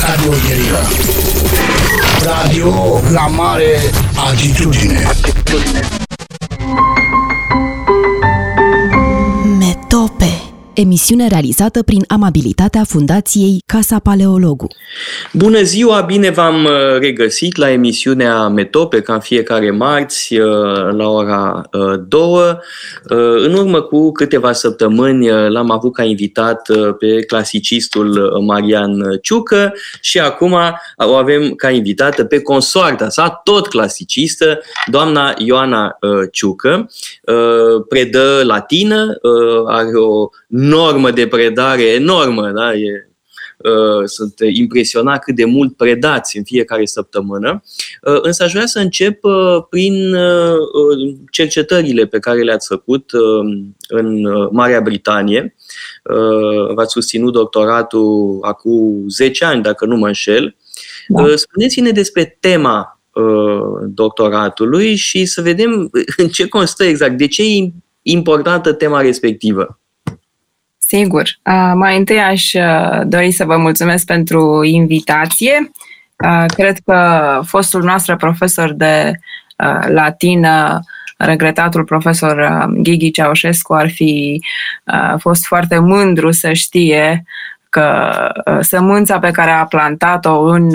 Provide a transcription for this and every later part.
Radio Guerilla. Radio la mare altitudine. Metope emisiune realizată prin amabilitatea Fundației Casa Paleologu. Bună ziua, bine v-am uh, regăsit la emisiunea Metope, ca în fiecare marți, uh, la ora 2. Uh, în urmă cu câteva săptămâni l-am avut ca invitat pe clasicistul Marian Ciucă și acum o avem ca invitată pe consoarta sa, tot clasicistă, doamna Ioana Ciucă. Predă latină, are o normă de predare enormă, da? E, uh, sunt impresionat cât de mult predați în fiecare săptămână. Uh, însă aș vrea să încep uh, prin cercetările pe care le-ați făcut în Marea Britanie. V-ați susținut doctoratul acum 10 ani, dacă nu mă înșel. Da. Spuneți-ne despre tema doctoratului și să vedem în ce constă exact, de ce e importantă tema respectivă. Sigur. Uh, mai întâi aș uh, dori să vă mulțumesc pentru invitație. Uh, cred că fostul nostru profesor de latină, regretatul profesor Ghigi Ceaușescu, ar fi fost foarte mândru să știe că sămânța pe care a plantat-o în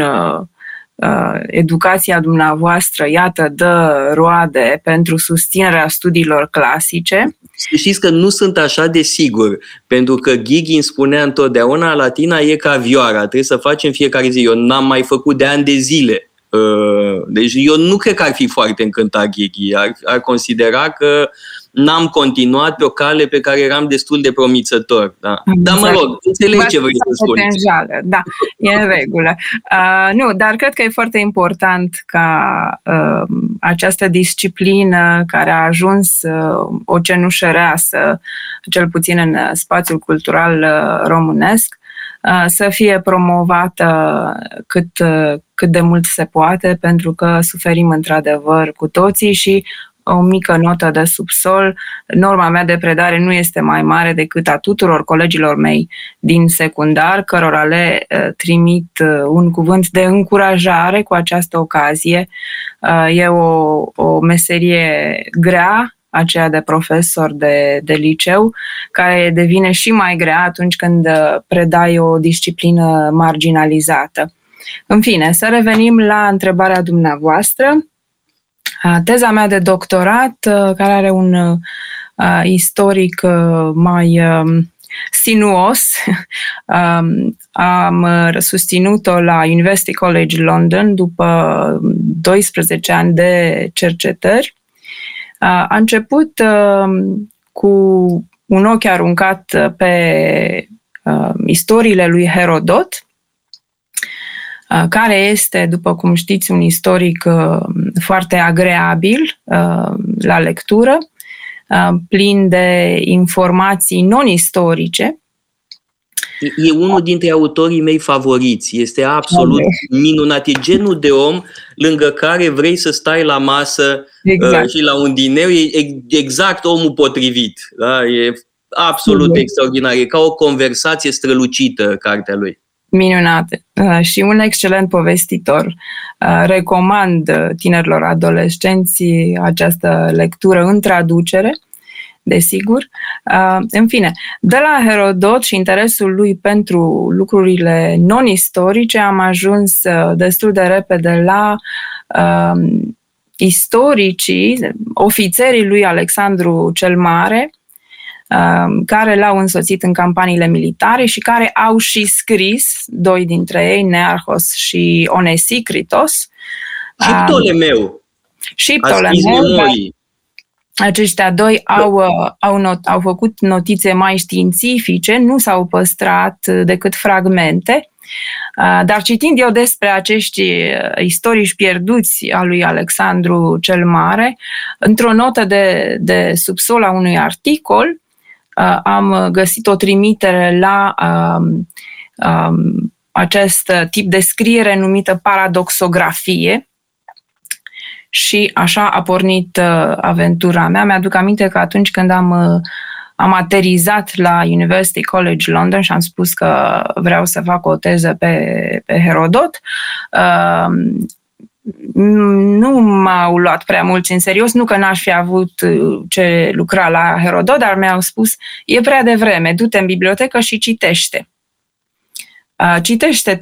educația dumneavoastră, iată, dă roade pentru susținerea studiilor clasice să știți că nu sunt așa de sigur, pentru că Gigi îmi spunea întotdeauna, latina e ca vioara, trebuie să facem fiecare zi. Eu n-am mai făcut de ani de zile. Uh, deci eu nu cred că ar fi foarte încântat Gigi. Ar, ar considera că n-am continuat pe o cale pe care eram destul de promițător. Da. Dar mă rog, înțeleg ce vrei să spun. Da, e în regulă. Uh, nu, dar cred că e foarte important ca uh, această disciplină care a ajuns uh, o cenușăreasă, cel puțin în spațiul cultural uh, românesc, uh, să fie promovată cât, uh, cât de mult se poate, pentru că suferim într-adevăr cu toții și o mică notă de subsol. Norma mea de predare nu este mai mare decât a tuturor colegilor mei din secundar, cărora le trimit un cuvânt de încurajare cu această ocazie. E o, o meserie grea, aceea de profesor de, de liceu, care devine și mai grea atunci când predai o disciplină marginalizată. În fine, să revenim la întrebarea dumneavoastră. Teza mea de doctorat, care are un istoric mai sinuos, am susținut-o la University College London după 12 ani de cercetări. A început cu un ochi aruncat pe istoriile lui Herodot, care este, după cum știți, un istoric foarte agreabil la lectură, plin de informații non-istorice. E unul dintre autorii mei favoriți. Este absolut okay. minunat. E genul de om lângă care vrei să stai la masă exact. uh, și la un dineu. E exact omul potrivit. Da? E absolut okay. extraordinar. E ca o conversație strălucită cartea lui minunate uh, și un excelent povestitor. Uh, recomand tinerilor adolescenți această lectură în traducere, desigur. Uh, în fine, de la Herodot și interesul lui pentru lucrurile non-istorice am ajuns destul de repede la istoricii, ofițerii lui Alexandru cel Mare, Um, care l-au însoțit în campaniile militare și care au și scris, doi dintre ei, Nearchos și Onesicritos. Și um, Ptolemeu. Și Ptolemeu. Da. Aceștia doi au, uh, au, not, au făcut notițe mai științifice, nu s-au păstrat decât fragmente, uh, dar citind eu despre acești uh, istorici pierduți a lui Alexandru cel Mare, într-o notă de, de subsol a unui articol, Uh, am găsit o trimitere la um, um, acest tip de scriere numită paradoxografie, și așa a pornit uh, aventura mea. Mi-aduc aminte că atunci când am, uh, am aterizat la University College London și am spus că vreau să fac o teză pe, pe Herodot. Uh, nu m-au luat prea mulți în serios, nu că n-aș fi avut ce lucra la Herodot, dar mi-au spus, e prea devreme, du-te în bibliotecă și citește. Citește 3-4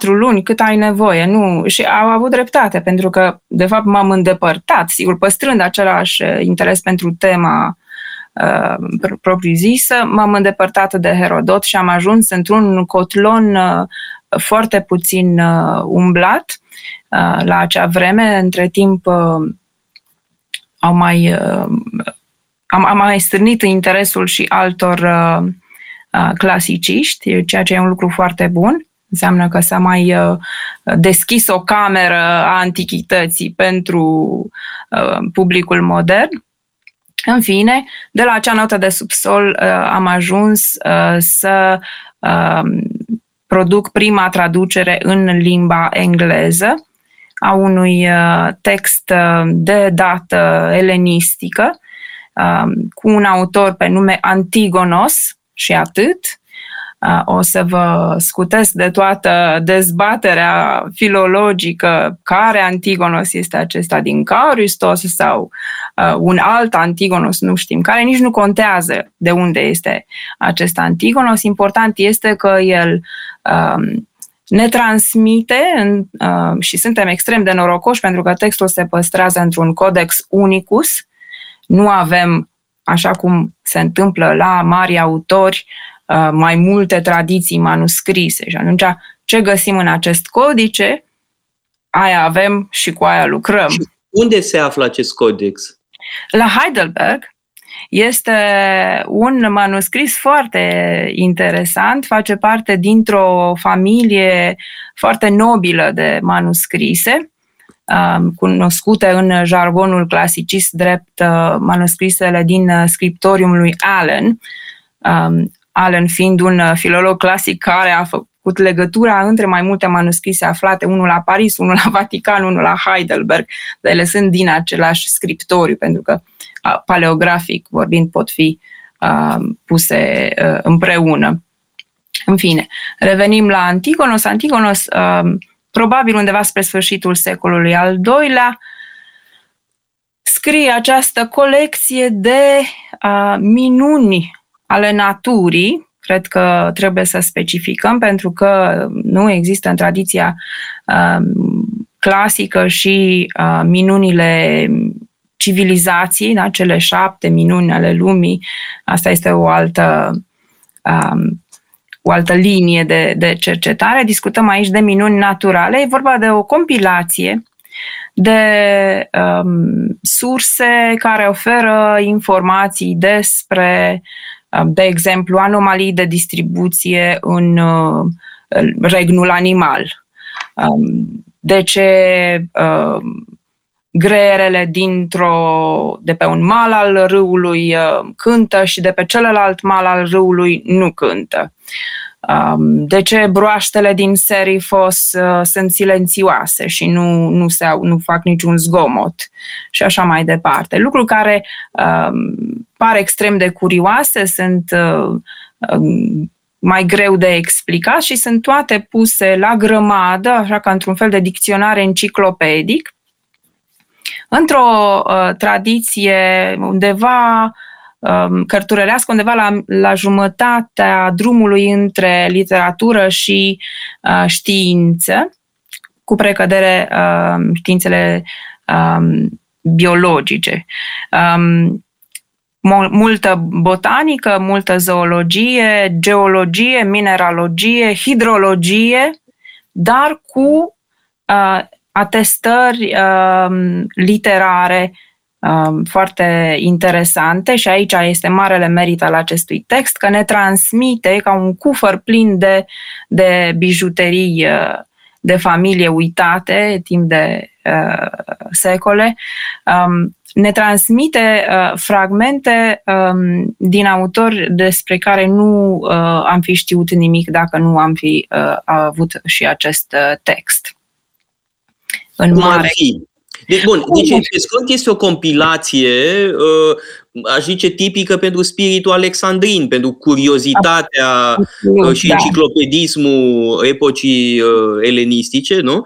luni cât ai nevoie. Nu, și au avut dreptate, pentru că, de fapt, m-am îndepărtat, sigur, păstrând același interes pentru tema uh, propriu-zisă, m-am îndepărtat de Herodot și am ajuns într-un cotlon uh, foarte puțin uh, umblat uh, la acea vreme. Între timp uh, au mai, uh, am, am mai strânit interesul și altor uh, Uh, clasiciști, ceea ce e un lucru foarte bun. Înseamnă că s-a mai uh, deschis o cameră a antichității pentru uh, publicul modern. În fine, de la acea notă de subsol am ajuns să produc prima traducere în limba engleză a unui text de dată elenistică cu un autor pe nume Antigonos, și atât. O să vă scutesc de toată dezbaterea filologică care Antigonos este acesta din Caristos sau un alt Antigonos, nu știm, care nici nu contează de unde este acest Antigonos. Important este că el ne transmite în, și suntem extrem de norocoși pentru că textul se păstrează într-un codex unicus. Nu avem așa cum se întâmplă la mari autori, uh, mai multe tradiții manuscrise. Și atunci, ce găsim în acest codice, aia avem și cu aia lucrăm. Și unde se află acest codex? La Heidelberg este un manuscris foarte interesant, face parte dintr-o familie foarte nobilă de manuscrise Um, cunoscute în jargonul clasicist drept uh, manuscrisele din uh, scriptorium lui Allen, um, Allen fiind un uh, filolog clasic care a făcut legătura între mai multe manuscrise aflate, unul la Paris, unul la Vatican, unul la Heidelberg, dar ele sunt din același scriptoriu, pentru că paleografic vorbind pot fi um, puse împreună. În fine, revenim la Antigonos. Antigonos probabil undeva spre sfârșitul secolului al doilea, scrie această colecție de uh, minuni ale naturii, cred că trebuie să specificăm, pentru că nu există în tradiția uh, clasică și uh, minunile civilizației, da? cele șapte minuni ale lumii, asta este o altă um, o altă linie de, de cercetare. Discutăm aici de minuni naturale. E vorba de o compilație de um, surse care oferă informații despre, um, de exemplu, anomalii de distribuție în uh, regnul animal. Um, de ce uh, greierele dintr-o, de pe un mal al râului uh, cântă și de pe celălalt mal al râului nu cântă. Um, de ce broaștele din Serifos uh, sunt silențioase și nu, nu, se, nu fac niciun zgomot și așa mai departe. Lucruri care um, par extrem de curioase, sunt uh, um, mai greu de explicat și sunt toate puse la grămadă, așa ca într-un fel de dicționar enciclopedic, într-o uh, tradiție undeva um, cărturărească, undeva la, la jumătatea drumului între literatură și uh, știință, cu precădere uh, științele um, biologice. Um, multă botanică, multă zoologie, geologie, mineralogie, hidrologie, dar cu uh, atestări uh, literare uh, foarte interesante și aici este marele merit al acestui text, că ne transmite ca un cufăr plin de, de bijuterii uh, de familie uitate timp de uh, secole, um, ne transmite uh, fragmente um, din autori despre care nu uh, am fi știut nimic dacă nu am fi uh, avut și acest uh, text în Cum mare. Ar fi? Deci, bun, deci pe scurt este o compilație, uh, aș zice, tipică pentru spiritul alexandrin, pentru curiozitatea uh, și da. enciclopedismul epocii uh, elenistice, nu?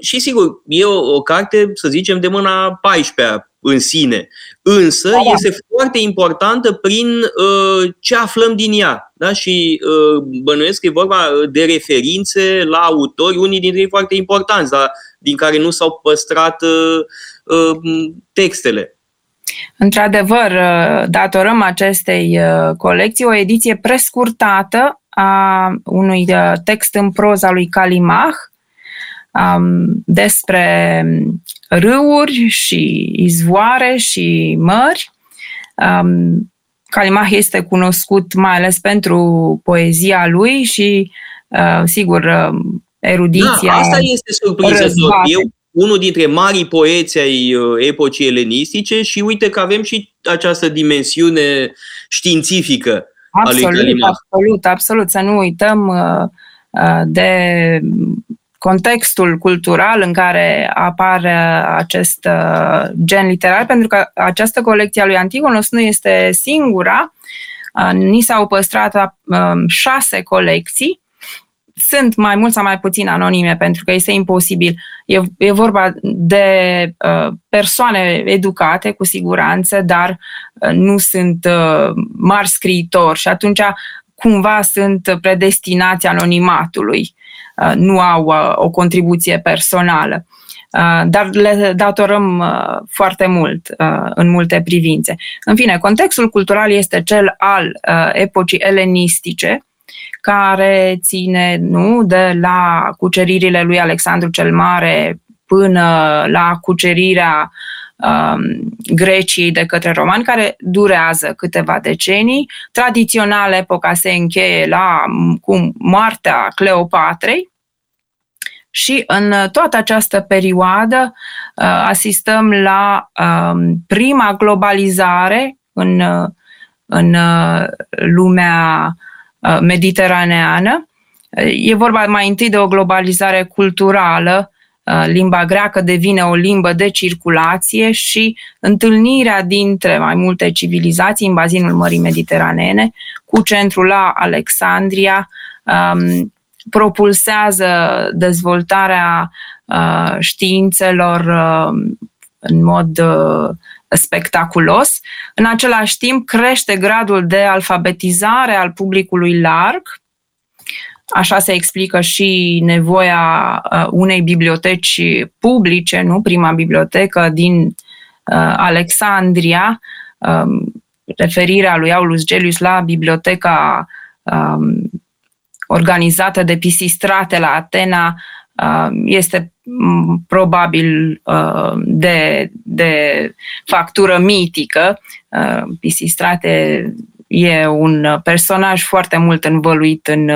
Și sigur, e o, o carte, să zicem, de mâna 14 în sine, însă da, da. este foarte importantă prin uh, ce aflăm din ea. Da? Și uh, bănuiesc că e vorba de referințe la autori, unii dintre ei foarte importanți, dar din care nu s-au păstrat uh, uh, textele. Într-adevăr, uh, datorăm acestei uh, colecții o ediție prescurtată a unui uh, text în proza lui Calimach um, despre râuri și izvoare și mări. Um, Calimach este cunoscut mai ales pentru poezia lui și, uh, sigur, uh, erudiția. Da, asta este surprinzător. Eu, unul dintre marii poeți ai uh, epocii elenistice și uite că avem și această dimensiune științifică absolut, a lui Calimach. Absolut, absolut. Să nu uităm uh, uh, de contextul cultural în care apare acest uh, gen literar, pentru că această colecție a lui Antigonos nu este singura. Uh, ni s-au păstrat um, șase colecții. Sunt mai mult sau mai puțin anonime, pentru că este imposibil. E, e vorba de uh, persoane educate, cu siguranță, dar nu sunt mari scriitori și atunci cumva sunt predestinați anonimatului. Uh, nu au uh, o contribuție personală. Uh, dar le datorăm foarte mult în multe privințe. În fine, contextul cultural este cel al epocii elenistice, care ține nu, de la cuceririle lui Alexandru cel Mare până la cucerirea um, Greciei de către romani, care durează câteva decenii. Tradițional, epoca se încheie la, cu moartea Cleopatrei și în toată această perioadă uh, asistăm la um, prima globalizare în, în uh, lumea uh, mediteraneană. E vorba mai întâi de o globalizare culturală Uh, limba greacă devine o limbă de circulație și întâlnirea dintre mai multe civilizații în bazinul Mării Mediteranene, cu centrul la Alexandria, um, propulsează dezvoltarea uh, științelor uh, în mod uh, spectaculos. În același timp, crește gradul de alfabetizare al publicului larg, Așa se explică și nevoia uh, unei biblioteci publice, nu? Prima bibliotecă din uh, Alexandria, um, referirea lui Aulus Gelius la biblioteca um, organizată de Pisistrate la Atena um, este probabil uh, de, de factură mitică. Pisistrate e un personaj foarte mult învăluit în,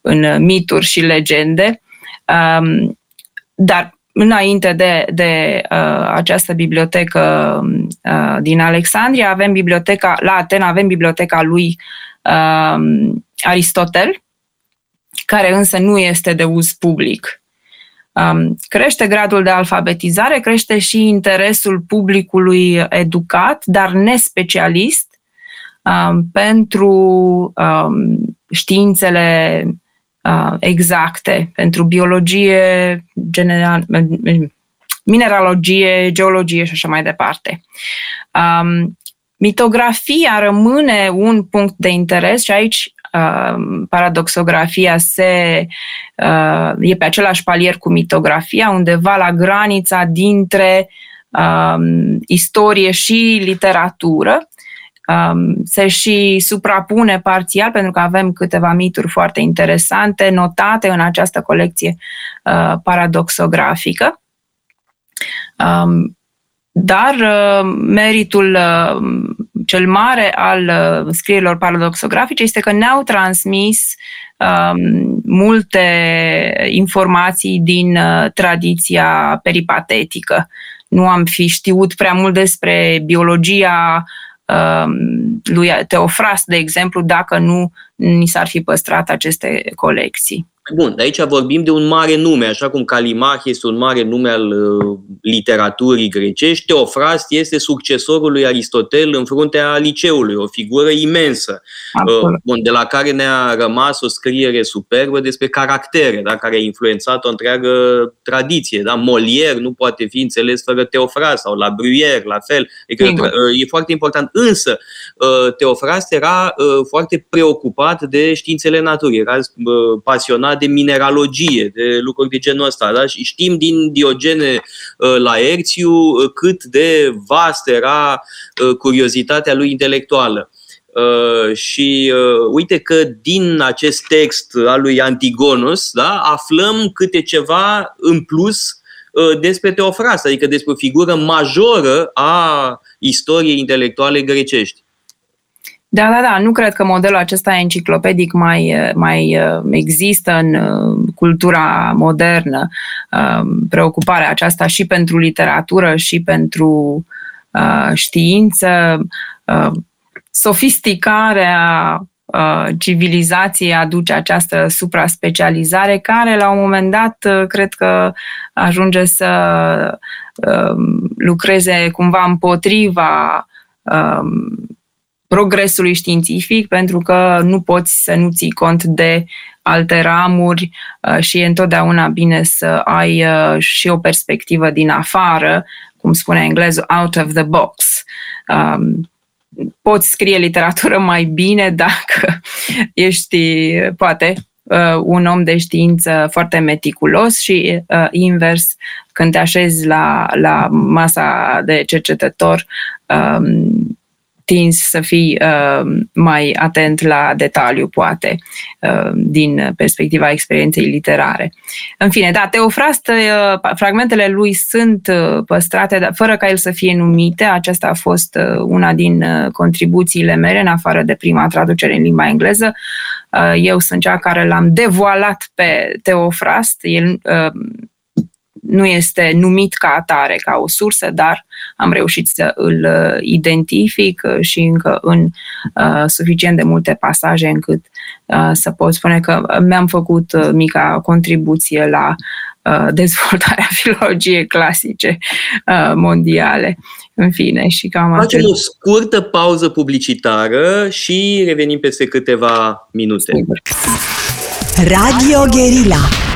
în mituri și legende, um, dar înainte de, de uh, această bibliotecă uh, din Alexandria, avem biblioteca, la Atena avem biblioteca lui uh, Aristotel, care însă nu este de uz public. Um, crește gradul de alfabetizare, crește și interesul publicului educat, dar nespecialist, um, pentru um, științele uh, exacte, pentru biologie, general, mineralogie, geologie și așa mai departe. Um, mitografia rămâne un punct de interes și aici uh, paradoxografia se, uh, e pe același palier cu mitografia, undeva la granița dintre uh, istorie și literatură um, se și suprapune parțial, pentru că avem câteva mituri foarte interesante notate în această colecție uh, paradoxografică. Um, dar uh, meritul uh, cel mare al uh, scrierilor paradoxografice este că ne-au transmis um, multe informații din uh, tradiția peripatetică. Nu am fi știut prea mult despre biologia Um, lui Teofras, de exemplu, dacă nu ni s-ar fi păstrat aceste colecții. Bun, de aici vorbim de un mare nume, așa cum Calimach este un mare nume al uh, literaturii grecești, Teofrast este succesorul lui Aristotel în fruntea liceului, o figură imensă, uh, bun, de la care ne-a rămas o scriere superbă despre caractere, da, care a influențat o întreagă tradiție. Da? Molière nu poate fi înțeles fără Teofrast sau la Bruyère, la fel. Adică, uh, e foarte important. Însă, uh, Teofrast era uh, foarte preocupat de științele naturii, era uh, pasionat de mineralogie, de lucruri de genul ăsta. Da? Și știm din Diogene uh, Laerțiu uh, cât de vast era uh, curiozitatea lui intelectuală. Uh, și uh, uite că din acest text al lui Antigonus da, aflăm câte ceva în plus uh, despre Teofrast, adică despre o figură majoră a istoriei intelectuale grecești. Da, da, da. Nu cred că modelul acesta enciclopedic mai, mai uh, există în uh, cultura modernă. Um, preocuparea aceasta și pentru literatură și pentru uh, știință. Sofisticarea civilizației aduce această supra-specializare care la un moment dat cred că ajunge să um, lucreze cumva împotriva um, progresului științific, pentru că nu poți să nu ții cont de alte ramuri uh, și e întotdeauna bine să ai uh, și o perspectivă din afară, cum spune englezul, out of the box. Um, poți scrie literatură mai bine dacă ești, poate, uh, un om de știință foarte meticulos și invers, când te așezi la, la masa de cercetător, um, tinzi să fii uh, mai atent la detaliu, poate, uh, din perspectiva experienței literare. În fine, da, Teofrast, uh, fragmentele lui sunt uh, păstrate, dar fără ca el să fie numite. Aceasta a fost uh, una din uh, contribuțiile mele, în afară de prima traducere în limba engleză. Uh, eu sunt cea care l-am devoalat pe Teofrast. El uh, nu este numit ca atare, ca o sursă, dar am reușit să îl uh, identific uh, și încă în uh, suficient de multe pasaje încât uh, să pot spune că mi-am făcut uh, mica contribuție la uh, dezvoltarea filologiei clasice uh, mondiale. În fine, și cam Facem o scurtă pauză publicitară și revenim peste câteva minute. Sigur. Radio Guerilla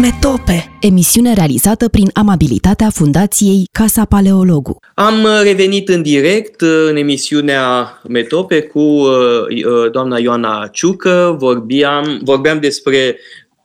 Metope, emisiune realizată prin amabilitatea Fundației Casa Paleologu. Am revenit în direct în emisiunea Metope cu uh, uh, doamna Ioana Ciucă. Vorbeam, vorbeam despre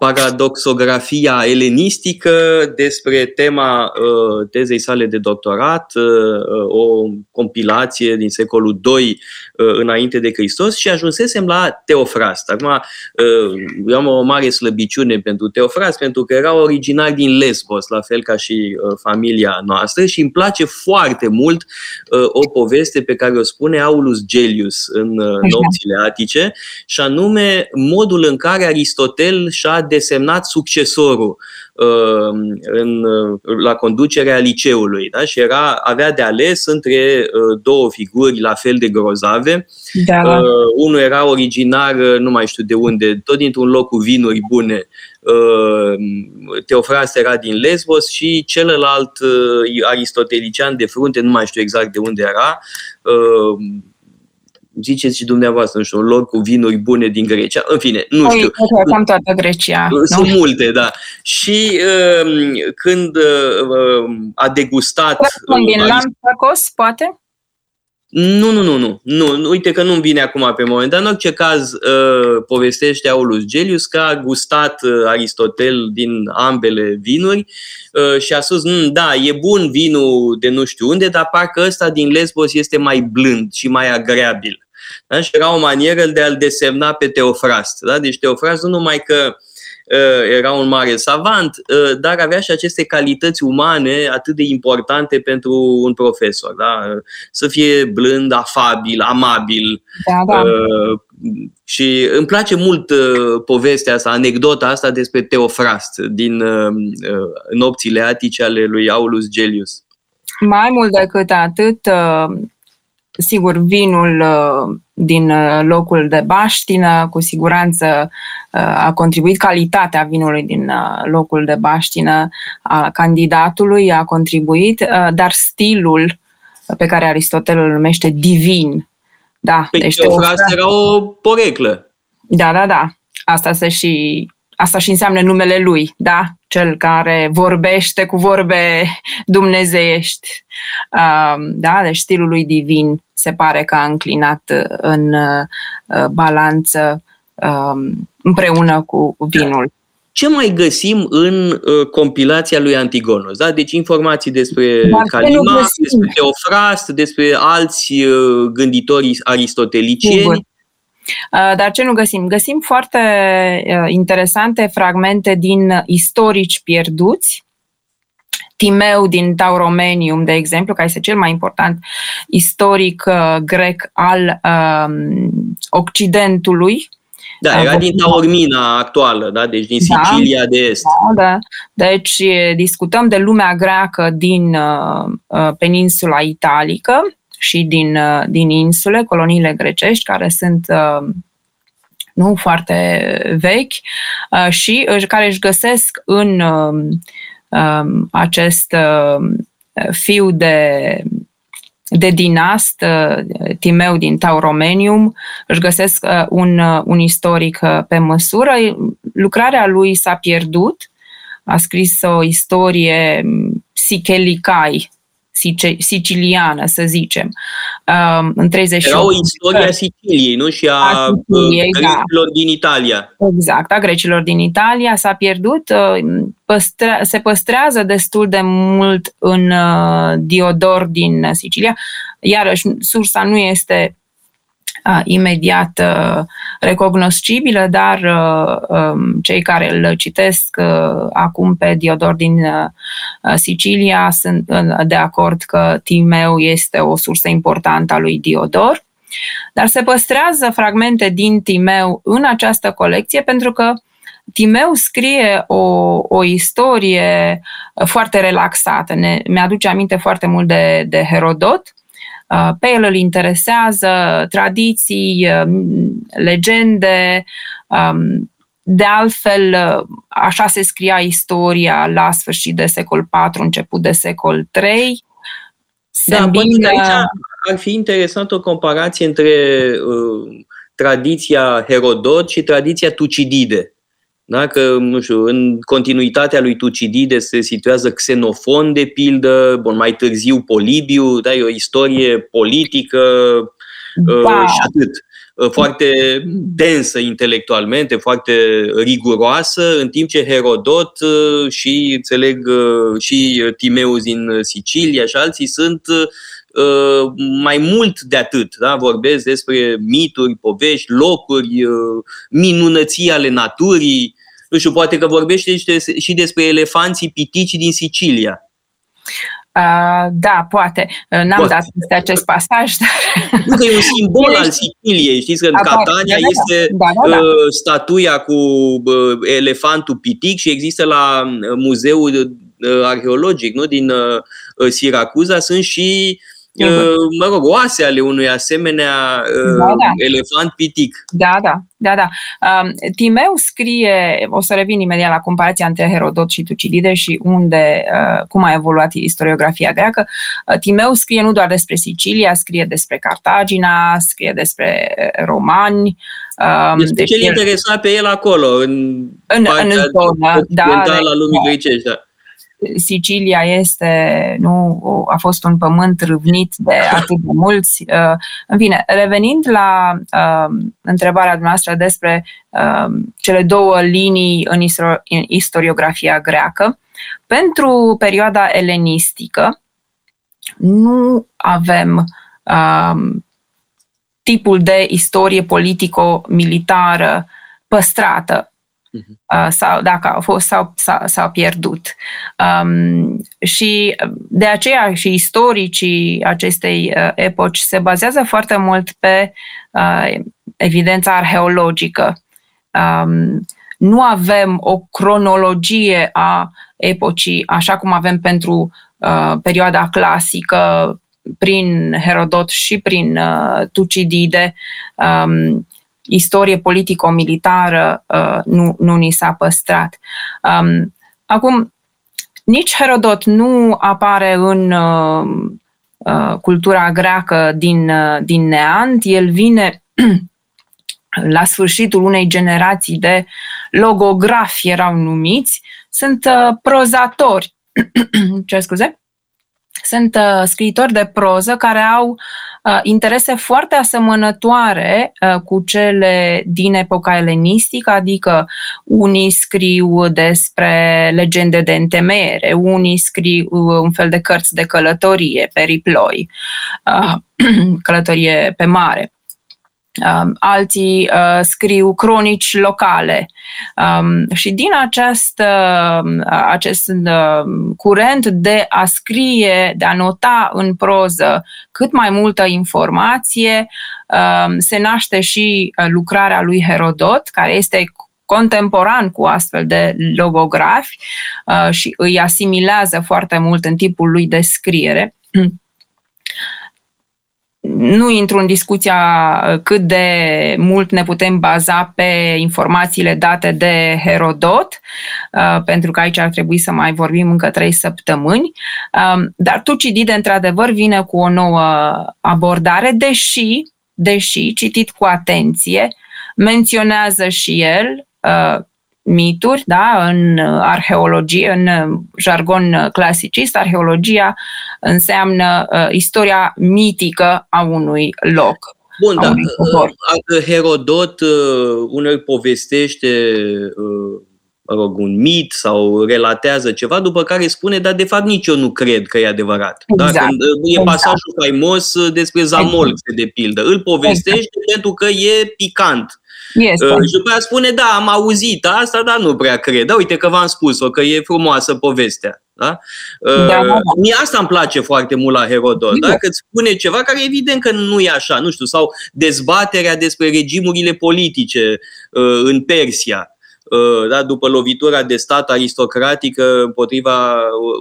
paradoxografia elenistică, despre tema uh, tezei sale de doctorat, uh, uh, o compilație din secolul II uh, înainte de Hristos și ajunsesem la Teofrast. Acum, uh, eu am o mare slăbiciune pentru Teofrast, pentru că era originar din Lesbos, la fel ca și uh, familia noastră și îmi place foarte mult uh, o poveste pe care o spune Aulus Gellius în uh, nopțile atice, și anume modul în care Aristotel și-a desemnat succesorul uh, în, uh, la conducerea liceului da? și era, avea de ales între uh, două figuri la fel de grozave. Da. Uh, unul era originar, uh, nu mai știu de unde, tot dintr-un loc cu vinuri bune, uh, Teofrast era din Lesbos și celălalt uh, aristotelician de frunte, nu mai știu exact de unde era, uh, ziceți și dumneavoastră, nu știu, un loc cu vinuri bune din Grecia. În fine, nu știu. Cam toată Grecia. Sunt nu? multe, da. Și uh, când uh, a degustat... Când din Lampacos, poate? Nu, nu, nu, nu, nu. Uite că nu-mi vine acum pe moment, dar în orice caz uh, povestește Aulus Gelius că a gustat uh, Aristotel din ambele vinuri uh, și a spus, mm, da, e bun vinul de nu știu unde, dar parcă ăsta din Lesbos este mai blând și mai agreabil. Da? Și era o manieră de a-l desemna pe Teofrast. Da? Deci Teofrast nu numai că uh, era un mare savant, uh, dar avea și aceste calități umane atât de importante pentru un profesor. Da? Să fie blând, afabil, amabil. Da, da. Uh, și îmi place mult povestea asta, anecdota asta despre Teofrast din nopțile atice ale lui Aulus Gellius. Mai mult decât atât, sigur, vinul uh, din uh, locul de baștină, cu siguranță a contribuit calitatea vinului din locul de baștină a candidatului, a contribuit, dar stilul pe care Aristotel îl numește divin. Da, păi deci Teofrast era o poreclă. Da, da, da. Asta se și Asta și înseamnă numele lui, da? Cel care vorbește cu vorbe dumnezeiești. Da? Deci stilul lui divin se pare că a înclinat în uh, balanță um, împreună cu vinul. Ce mai găsim în uh, compilația lui Antigonos? Da? Deci informații despre Dar Calima, despre Teofrast, despre alți uh, gânditori aristotelicieni. Sigur. Uh, dar ce nu găsim? Găsim foarte uh, interesante fragmente din istorici pierduți, Timeu din Tauromenium, de exemplu, care este cel mai important istoric uh, grec al um, Occidentului, da, era din Taormina actuală, da? deci din da. Sicilia da, de Est. Da, da. Deci discutăm de lumea greacă din uh, peninsula italică, și din, uh, din insule, coloniile grecești, care sunt uh, nu foarte vechi uh, și care își găsesc în um, um, acest fiu de de dinast, Timeu din Tauromenium, își găsesc un, un istoric pe măsură. Lucrarea lui s-a pierdut, a scris o istorie Sichelicai, siciliană, să zicem, um, în 38. Era o istorie a Siciliei, nu? Și a, a Siciliei, uh, da. grecilor da. din Italia. Exact, a grecilor din Italia s-a pierdut, uh, păstre- se păstrează destul de mult în uh, Diodor din Sicilia. Iarăși, sursa nu este uh, imediat uh, recognoscibilă, dar uh, um, cei care îl citesc uh, acum pe Diodor din uh, Sicilia sunt uh, de acord că Timeu este o sursă importantă a lui Diodor. Dar se păstrează fragmente din Timeu în această colecție pentru că Timeu scrie o, o istorie foarte relaxată. Ne, mi-aduce aminte foarte mult de, de Herodot, Uh, pe el îl interesează tradiții, um, legende. Um, de altfel, uh, așa se scria istoria la sfârșit de secol IV, început de secol III. Se da, îmbină... aici ar fi interesant o comparație între uh, tradiția Herodot și tradiția Tucidide. Da? Că, nu știu, în continuitatea lui Tucidide se situează Xenofon, de pildă, bun, mai târziu Polibiu, da? e o istorie politică da. uh, și atât. Uh, foarte densă intelectualmente, foarte riguroasă, în timp ce Herodot uh, și, înțeleg, uh, și Timeus din Sicilia și alții sunt mai mult de atât. Da? Vorbesc despre mituri, povești, locuri, minunății ale naturii. Nu știu, poate că vorbește și despre elefanții pitici din Sicilia. Uh, da, poate. N-am poate. dat peste acest pasaj. Dar... Nu că e un simbol al Siciliei. Știți că în Catania da, da, este da, da, da. Uh, statuia cu uh, elefantul pitic și există la muzeul uh, arheologic nu? din uh, Siracuza sunt și uh, mă rog, oase ale unui asemenea uh, da, da. elefant pitic. Da, da, da, da. Um, Timeu scrie, o să revin imediat la comparația între Herodot și Tucidide și unde, uh, cum a evoluat istoriografia greacă. Uh, Timeu scrie nu doar despre Sicilia, scrie despre Cartagina, scrie despre romani. Um, despre deci ce el interesa pe el acolo, în, în, în zona, da, da, la lumii da. grecești. Da. Sicilia este, nu, a fost un pământ râvnit de atât de mulți. Uh, în fine, revenind la uh, întrebarea noastră despre uh, cele două linii în, istoriografia greacă, pentru perioada elenistică nu avem tipul de istorie politico-militară păstrată uh, sau dacă au fost sau s-au pierdut. Um, și de aceea și istoricii acestei uh, epoci se bazează foarte mult pe uh, evidența arheologică. Um, nu avem o cronologie a epocii așa cum avem pentru uh, perioada clasică prin Herodot și prin Tucidide, um, istorie politico-militară nu, nu ni s-a păstrat. Um, acum, nici Herodot nu apare în cultura greacă din, din Neant, el vine la sfârșitul unei generații de logografi erau numiți, sunt uh, prozatori, ce scuze, sunt uh, scriitori de proză care au uh, interese foarte asemănătoare uh, cu cele din epoca elenistică, adică unii scriu despre legende de întemeiere, unii scriu uh, un fel de cărți de călătorie, periploi, uh, călătorie pe mare. Um, alții uh, scriu cronici locale. Um, și din acest, uh, acest uh, curent de a scrie, de a nota în proză cât mai multă informație, uh, se naște și uh, lucrarea lui Herodot, care este contemporan cu astfel de logografi uh, și îi asimilează foarte mult în tipul lui de scriere. nu intru în discuția uh, cât de mult ne putem baza pe informațiile date de Herodot, uh, pentru că aici ar trebui să mai vorbim încă trei săptămâni, um, dar Tucidide într-adevăr vine cu o nouă abordare, deși, deși citit cu atenție, menționează și el uh, mituri, da, în arheologie, în jargon clasicist, arheologia înseamnă uh, istoria mitică a unui loc. Bun, dar uh, Herodot uh, uneori povestește uh, mă rog, un mit sau relatează ceva, după care spune, dar de fapt nici eu nu cred că e adevărat. Exact. Da? Când uh, e exact. pasajul faimos uh, despre Zamolxe, exact. de pildă. Îl povestește exact. pentru că e picant. Este. Uh, și după aia spune, da, am auzit asta, dar nu prea cred. Da, uite că v-am spus-o, că e frumoasă povestea. Da? Uh, da, da, da. Mie asta îmi place foarte mult la Herodot, da? că îți spune ceva care evident că nu e așa, nu știu, sau dezbaterea despre regimurile politice uh, în Persia. Uh, da, după lovitura de stat aristocratică împotriva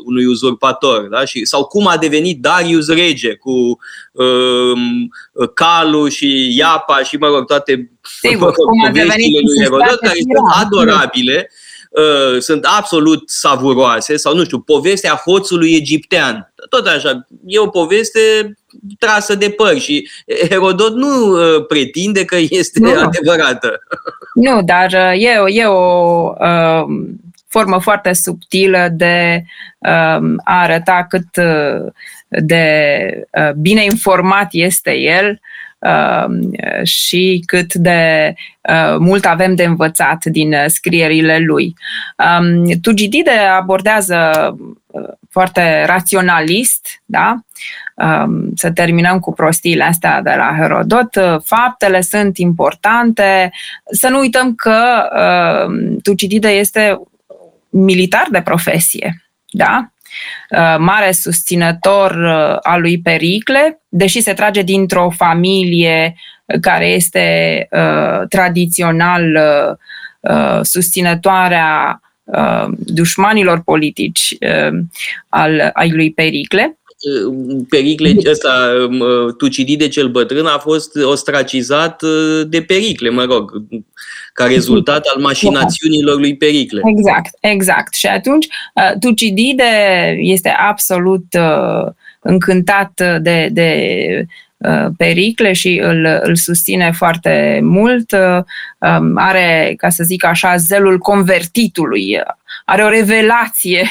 unui uzurpator. Da? Și, sau cum a devenit Darius rege cu um, Calu și Iapa și, mă rog, toate Sigur, cum a devenit lui Herodot, care sunt adorabile, uh, sunt absolut savuroase, sau nu știu, povestea hoțului egiptean. Tot așa, e o poveste trasă de păr și Herodot nu uh, pretinde că este nu. adevărată. Nu, dar uh, e, e o uh, formă foarte subtilă de uh, a arăta cât uh, de uh, bine informat este el uh, și cât de uh, mult avem de învățat din scrierile lui. Um, Tugidide abordează foarte raționalist, da? Um, să terminăm cu prostiile astea de la Herodot. Faptele sunt importante. Să nu uităm că um, Tucidide este militar de profesie, da? Uh, mare susținător uh, al lui Pericle, deși se trage dintr-o familie care este uh, tradițional susținătoarea dușmanilor politici al, ai lui Pericle. Pericle, ăsta, Tucidide cel bătrân, a fost ostracizat de Pericle, mă rog, ca rezultat al mașinațiunilor lui Pericle. Exact, exact. Și atunci Tucidide este absolut încântat de, de Pericle și îl, îl susține foarte mult. Are, ca să zic așa, zelul convertitului are o revelație.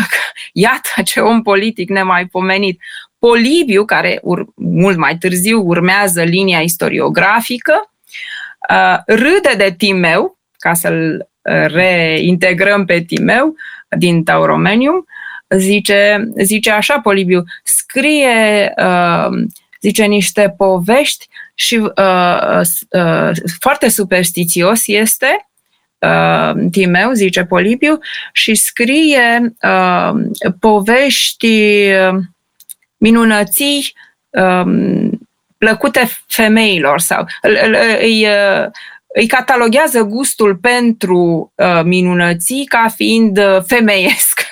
Iată ce om politic nemaipomenit. Polibiu, care ur- mult mai târziu urmează linia istoriografică, uh, râde de Timeu, ca să-l uh, reintegrăm pe Timeu din Tauromenium, zice, zice așa Polibiu, scrie uh, zice niște povești și uh, uh, foarte superstițios este uh, Timeu, zice Polipiu, și scrie uh, povești uh, minunății um, plăcute femeilor sau îi, îi, îi cataloghează gustul pentru uh, minunății ca fiind uh, femeiesc,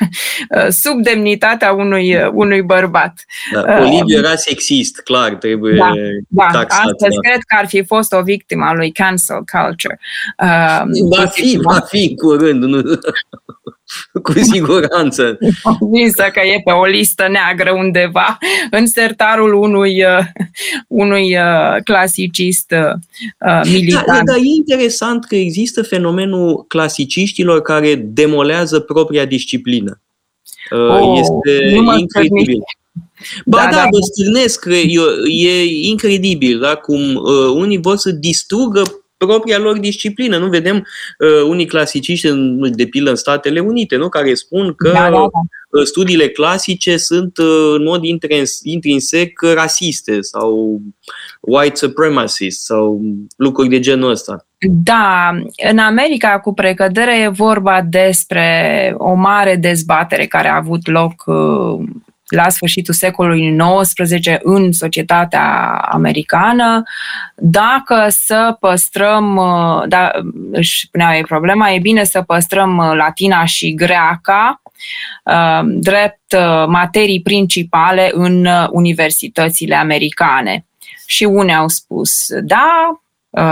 uh, sub demnitatea unui, uh, unui bărbat. Da, Oliviu era sexist, clar, trebuie da, da, taxat. Astăzi da. cred că ar fi fost o victimă a lui cancel culture. Uh, Va fi, va fi curând, nu? cu siguranță. Convinsă că e pe o listă neagră undeva în sertarul unui, uh, unui uh, clasicist uh, militant. Da, dar e interesant că există fenomenul clasiciștilor care demolează propria disciplină. Oh, este incredibil. Ba da, da, da, vă stârnesc, e incredibil da, cum uh, unii vor să distrugă propria lor disciplină. Nu vedem uh, unii clasiciști, în, de pildă în Statele Unite, nu? care spun că da, da, da. studiile clasice sunt uh, în mod intrinsec rasiste sau white supremacist sau lucruri de genul ăsta. Da, în America, cu precădere, e vorba despre o mare dezbatere care a avut loc uh, la sfârșitul secolului XIX în societatea americană, dacă să păstrăm, uh, da, își punea ei problema, e bine să păstrăm uh, latina și greaca uh, drept materii principale în universitățile americane. Și unii au spus, da,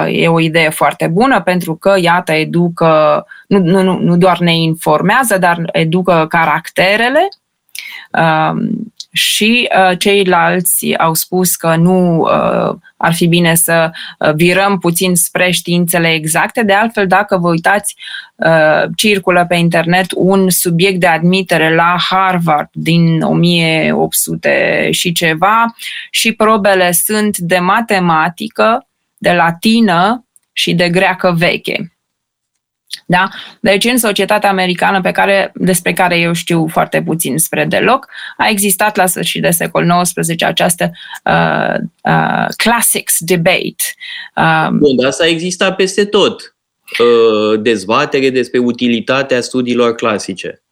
e o idee foarte bună pentru că, iată, educă, nu, nu, nu doar ne informează, dar educă caracterele Um, și uh, ceilalți au spus că nu uh, ar fi bine să uh, virăm puțin spre științele exacte. De altfel, dacă vă uitați, circulă pe internet un subiect de admitere la Harvard din 1800 și ceva și probele sunt de matematică, de latină și de greacă veche. Da? Deci în societatea americană pe care, despre care eu știu foarte puțin spre deloc, a existat la sfârșit de secol XIX această uh, uh, classics debate. Uh, Bun, dar asta exista peste tot. Uh, dezbatere despre utilitatea studiilor clasice.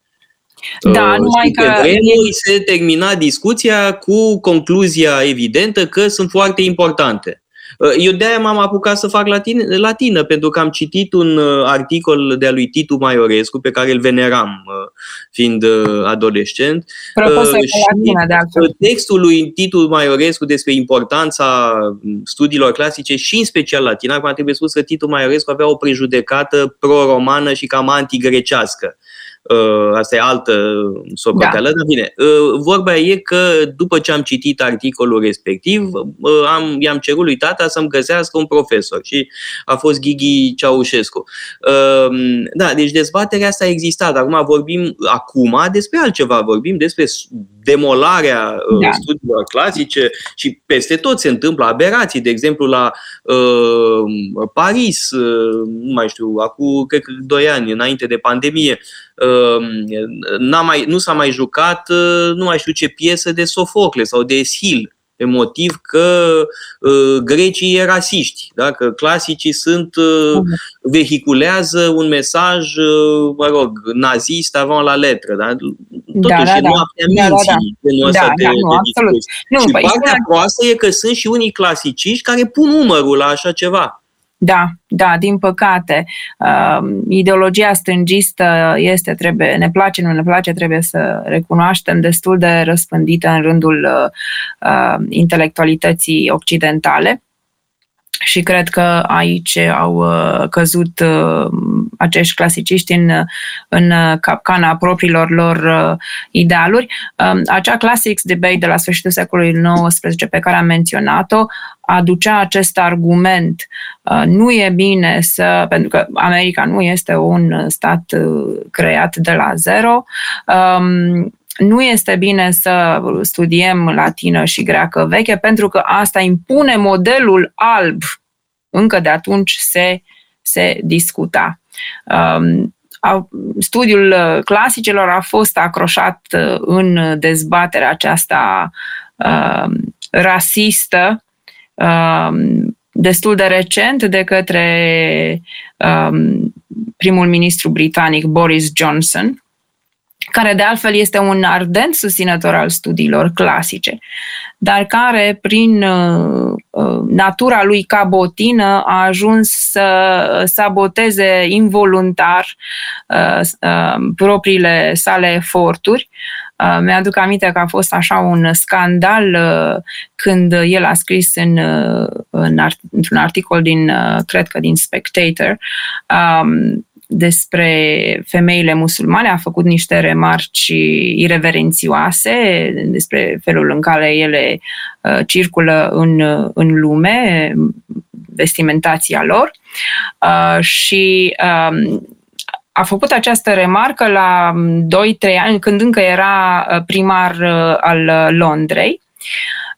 Da, uh, numai că... vremuri se termina discuția cu concluzia evidentă că sunt foarte importante. Uh, eu de-aia m-am apucat să fac latin, latină, pentru că am citit un uh, articol de-a lui Titu Maiorescu, pe care îl veneram uh, fiind adolescent. Profesor și latină, de altfel. Textul lui Titu Maiorescu despre importanța studiilor clasice și în special latina, acum trebuie spus că Titu Maiorescu avea o prejudecată pro-romană și cam antigrecească. Uh, asta e altă socoteală, da. dar bine. Uh, vorba e că după ce am citit articolul respectiv, uh, am, i-am cerut lui tata să-mi găsească un profesor și a fost Ghighi Ceaușescu. Da, deci dezbaterea asta a existat. Acum vorbim acum despre altceva, vorbim despre demolarea da. studiilor clasice și peste tot se întâmplă aberații, de exemplu la uh, Paris, uh, nu mai știu, acum cred că 2 ani înainte de pandemie, Ehm, n-a mai, nu s-a mai jucat, uh, nu mai știu ce piesă de Sofocle sau de Eschil, pe motiv că uh, grecii e rasiști, da? că clasicii sunt, uh, vehiculează un mesaj, uh, mă rog, nazist avant la letră. Da? Totuși, da, da, da. nu da, da, da. da, de, da, nu, de absolut. Nu, și păi, partea proastă e că sunt și unii clasiciști care pun umărul la așa ceva. Da, da, din păcate. Uh, ideologia stângistă este, trebuie, ne place, nu ne place, trebuie să recunoaștem, destul de răspândită în rândul uh, uh intelectualității occidentale și cred că aici au uh, căzut uh, acești clasiciști în, în capcana propriilor lor uh, idealuri. Um, acea Classics Debate de la sfârșitul secolului XIX pe care am menționat-o aducea acest argument. Nu e bine să, pentru că America nu este un stat creat de la zero, um, nu este bine să studiem latină și greacă veche pentru că asta impune modelul alb. Încă de atunci se, se discuta. Um, studiul clasicelor a fost acroșat uh, în dezbaterea aceasta uh, rasistă um, destul de recent de către um, primul ministru britanic Boris Johnson, care de altfel este un ardent susținător al studiilor clasice, dar care prin uh, uh, natura lui ca botină a ajuns să saboteze involuntar propriile sale eforturi. Mi-aduc aminte că a fost așa un scandal când el a scris în, în, într-un articol din, cred că din Spectator, um, despre femeile musulmane, a făcut niște remarci ireverențioase despre felul în care ele uh, circulă în, în lume, vestimentația lor. Uh, și um, a făcut această remarcă la 2-3 ani, când încă era uh, primar al Londrei.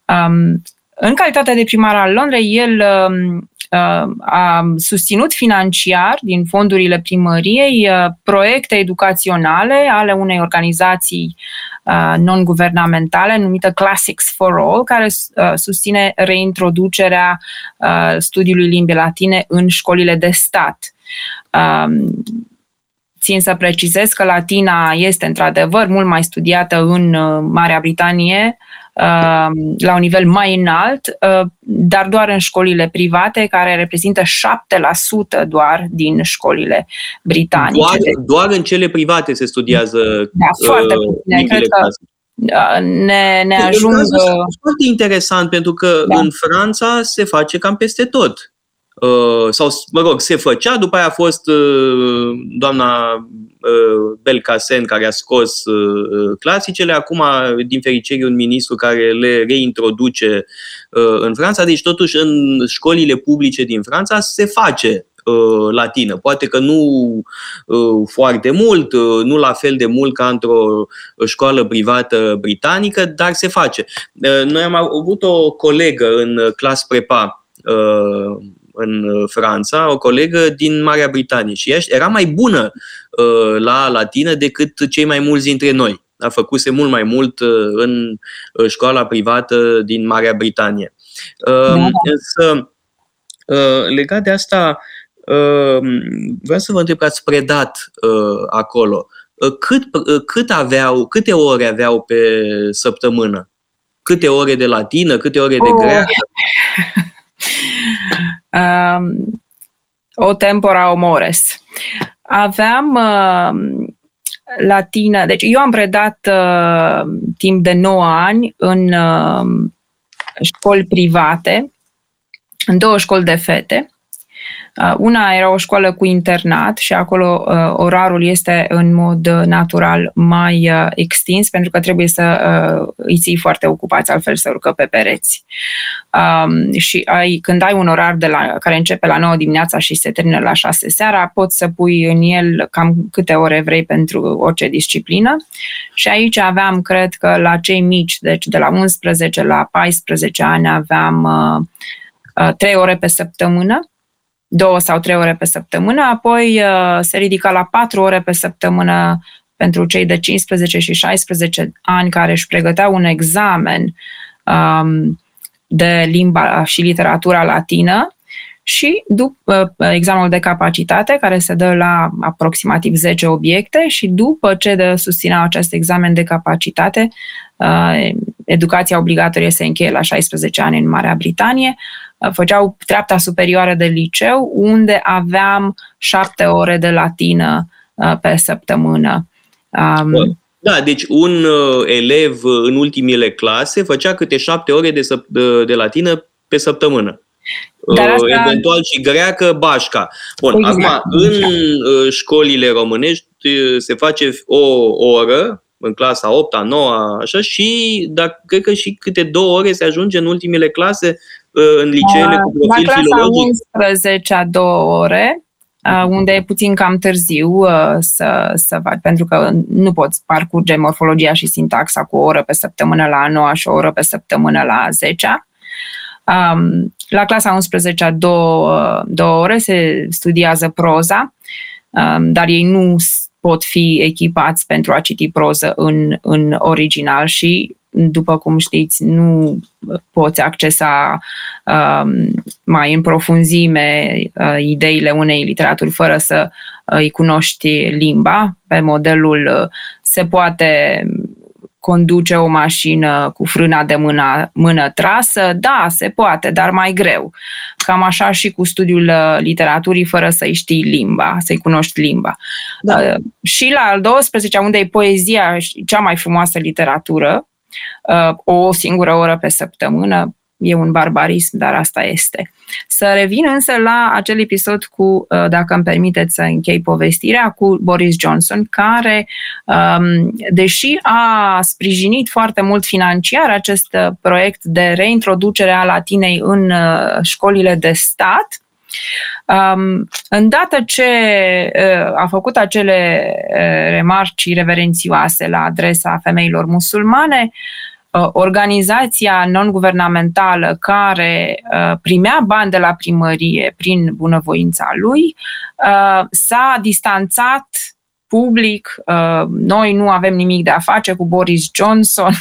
Um, în calitate de primar al Londrei, el um, Uh, a susținut financiar din fondurile primăriei uh, proiecte educaționale ale unei organizații uh, non-guvernamentale numită Classics for All, care susține reintroducerea studiului limbii latine în școlile de stat. Um, țin să precizez că latina este într-adevăr mult mai studiată în Marea Britanie Um, la un nivel mai înalt, uh, dar doar în școlile private, care reprezintă 7% doar din școlile britanice. Doar, doar în cele private se studiază da, foarte uh, puține. Cred că uh, ne, ne ajung... Foarte interesant, pentru că da. în Franța se face cam peste tot. Uh, sau, mă rog, se făcea, după aia a fost uh, doamna uh, Belcasen care a scos clasicele, acum, din fericire, un ministru care le reintroduce în Franța, deci totuși în școlile publice din Franța se face latină. Poate că nu foarte mult, nu la fel de mult ca într-o școală privată britanică, dar se face. Noi am avut o colegă în clas prepa în uh, Franța, o colegă din Marea Britanie și ea era mai bună uh, la latină decât cei mai mulți dintre noi. A făcuse mult mai mult uh, în școala privată din Marea Britanie. Da. Însă, legat de asta, vreau să vă întreb că ați predat acolo. Cât, cât aveau, câte ore aveau pe săptămână? Câte ore de latină, câte ore de oh. greacă? um, o tempora omores. Aveam uh, latină, deci eu am predat uh, timp de 9 ani în uh, școli private, în două școli de fete Uh, una era o școală cu internat și acolo uh, orarul este în mod natural mai uh, extins pentru că trebuie să îi ții foarte ocupați, altfel să urcă pe pereți. Um, și ai, când ai un orar de la, care începe la 9 dimineața și se termină la 6 seara, poți să pui în el cam câte ore vrei pentru orice disciplină. Și aici aveam, cred că la cei mici, deci de la 11 la 14 ani aveam uh, 3 ore pe săptămână două sau trei ore pe săptămână, apoi uh, se ridica la patru ore pe săptămână pentru cei de 15 și 16 ani care își pregăteau un examen um, de limba și literatura latină și după uh, examenul de capacitate, care se dă la aproximativ 10 obiecte și după ce de susținea acest examen de capacitate, uh, educația obligatorie se încheie la 16 ani în Marea Britanie, făceau treapta superioară de liceu, unde aveam șapte ore de latină uh, pe săptămână. Um, da, deci un uh, elev în ultimile clase făcea câte șapte ore de, de, de latină pe săptămână. Dar uh, asta... Eventual și greacă, bașca. Bun, exact. acum, în școlile românești se face o oră, în clasa 8 a 9 așa, și dar cred că și câte două ore se ajunge în ultimile clase în liceele cu profil La clasa 11 a două ore, unde e puțin cam târziu să, să faci, pentru că nu poți parcurge morfologia și sintaxa cu o oră pe săptămână la a 9 și o oră pe săptămână la a 10 La clasa 11 a două, două ore se studiază proza, dar ei nu pot fi echipați pentru a citi proză în, în original și după cum știți, nu poți accesa um, mai în profunzime uh, ideile unei literaturi fără să îi cunoști limba. Pe modelul se poate conduce o mașină cu frâna de mână, mână trasă? Da, se poate, dar mai greu. Cam așa și cu studiul uh, literaturii fără să-i știi limba, să-i cunoști limba. Da. Uh, și la al 12 unde e poezia cea mai frumoasă literatură, uh, o singură oră pe săptămână, e un barbarism, dar asta este. Să revin însă la acel episod cu, uh, dacă îmi permiteți să închei povestirea, cu Boris Johnson, care, um, deși a sprijinit foarte mult financiar acest uh, proiect de reintroducere a latinei în uh, școlile de stat, Um, îndată ce uh, a făcut acele uh, remarci reverențioase la adresa femeilor musulmane, Uh, organizația non-guvernamentală care uh, primea bani de la primărie prin bunăvoința lui uh, s-a distanțat public, noi nu avem nimic de a face cu Boris Johnson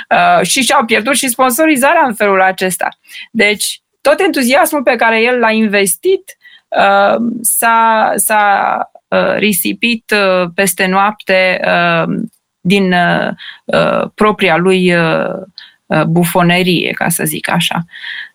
și și-au pierdut și sponsorizarea în felul acesta. Deci, tot entuziasmul pe care el l-a investit s-a, s-a risipit peste noapte din uh, uh, propria lui uh, uh, bufonerie, ca să zic așa.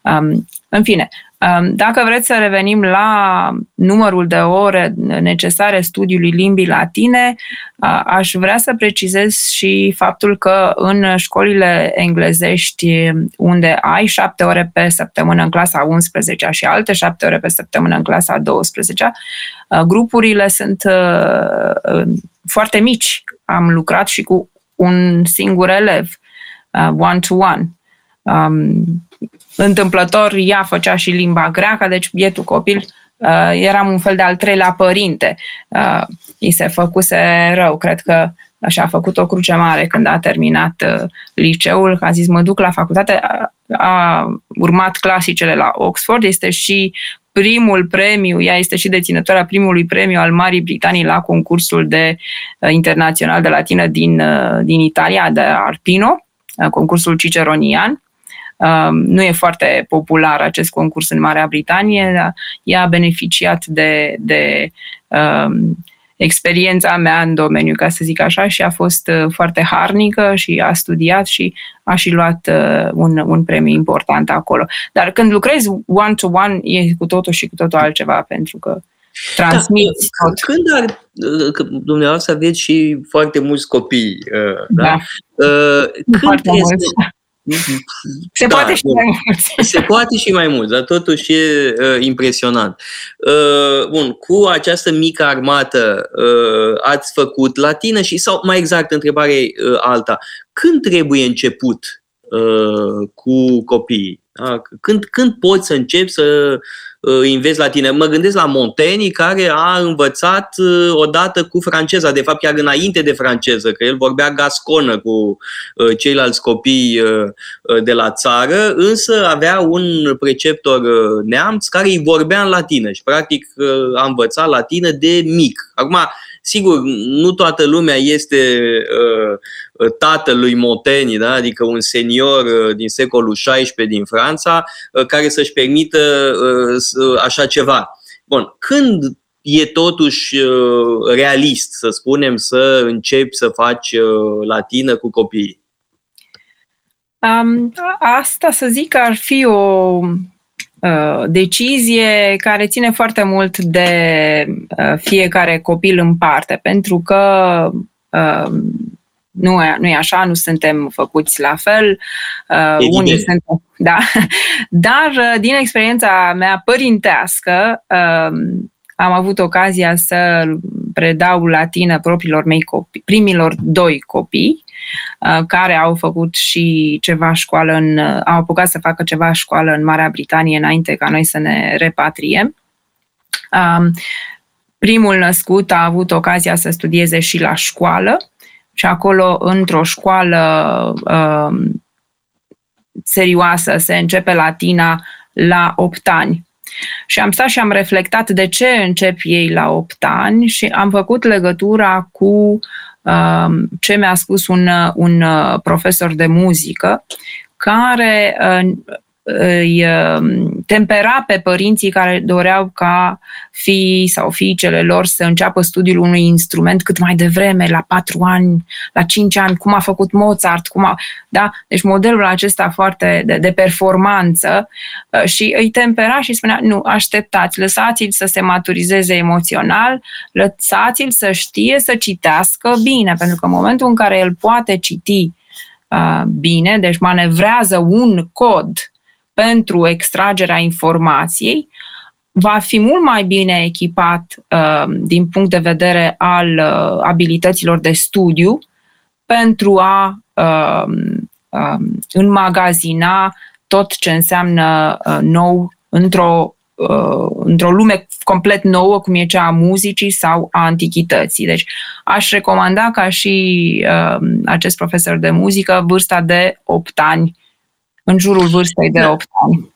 Um, în fine, um, dacă vreți să revenim la numărul de ore necesare studiului limbii latine, uh, aș vrea să precizez și faptul că în școlile englezești, unde ai șapte ore pe săptămână în clasa 11 și alte șapte ore pe săptămână în clasa 12, uh, grupurile sunt uh, foarte mici am lucrat și cu un singur elev, uh, one-to-one. Um, întâmplător, ea făcea și limba greacă, deci bietul copil uh, eram un fel de al treilea părinte. Uh, îi se făcuse rău, cred că așa a făcut o cruce mare când a terminat uh, liceul, că a zis mă duc la facultate, a, a urmat clasicele la Oxford, este și primul premiu, ea este și deținătoarea primului premiu al Marii Britanii la concursul de uh, internațional de latină din, uh, din Italia, de Arpino, uh, concursul ciceronian. Uh, nu e foarte popular acest concurs în Marea Britanie, dar ea a beneficiat de, de uh, experiența mea în domeniu, ca să zic așa, și a fost uh, foarte harnică și a studiat și a și luat uh, un, un premiu important acolo. Dar când lucrezi one-to-one e cu totul și cu totul altceva, pentru că transmiți da, tot. Când ar, uh, dumneavoastră aveți și foarte mulți copii, da? da. Când foarte este, mulți. Se da, poate și mai mult. Se poate și mai mult, dar totuși e uh, impresionant. Uh, bun, cu această mică armată uh, ați făcut latină și, sau mai exact, întrebare uh, alta, când trebuie început uh, cu copiii? Da? Când, când poți să începi să uh, înveți latină? Mă gândesc la Montaigne, care a învățat uh, odată cu franceza, de fapt chiar înainte de franceză, că el vorbea gasconă cu uh, ceilalți copii de la țară, însă avea un preceptor neamț care îi vorbea în latină și practic a învățat latină de mic. Acum, Sigur, nu toată lumea este uh, tatălui Montaigne, da? adică un senior uh, din secolul XVI din Franța, uh, care să-și permită uh, așa ceva. Bun, când e totuși uh, realist, să spunem, să începi să faci uh, latină cu copiii? Um, asta să zic ar fi o Uh, decizie care ține foarte mult de uh, fiecare copil în parte, pentru că uh, nu e, nu e așa, nu suntem făcuți la fel. unii sunt, da. Dar din experiența mea părintească, am avut ocazia să predau latină propriilor mei copii, primilor doi copii Uh, care au făcut și ceva școală în, uh, au apucat să facă ceva școală în Marea Britanie înainte ca noi să ne repatriem. Um, primul născut a avut ocazia să studieze și la școală și acolo, într-o școală um, serioasă, se începe latina la 8 ani. Și am stat și am reflectat de ce încep ei la 8 ani și am făcut legătura cu ce mi-a spus un, un profesor de muzică care îi um, tempera pe părinții care doreau ca fii sau fiicele lor să înceapă studiul unui instrument cât mai devreme, la patru ani, la cinci ani, cum a făcut Mozart, cum a, da? Deci modelul acesta foarte de, de performanță uh, și îi tempera și spunea, nu, așteptați, lăsați-l să se maturizeze emoțional, lăsați-l să știe să citească bine, pentru că în momentul în care el poate citi uh, bine, deci manevrează un cod pentru extragerea informației, va fi mult mai bine echipat uh, din punct de vedere al uh, abilităților de studiu pentru a uh, uh, înmagazina tot ce înseamnă uh, nou într-o, uh, într-o lume complet nouă, cum e cea a muzicii sau a antichității. Deci aș recomanda ca și uh, acest profesor de muzică vârsta de 8 ani în jurul vârstei de 8 da. ani.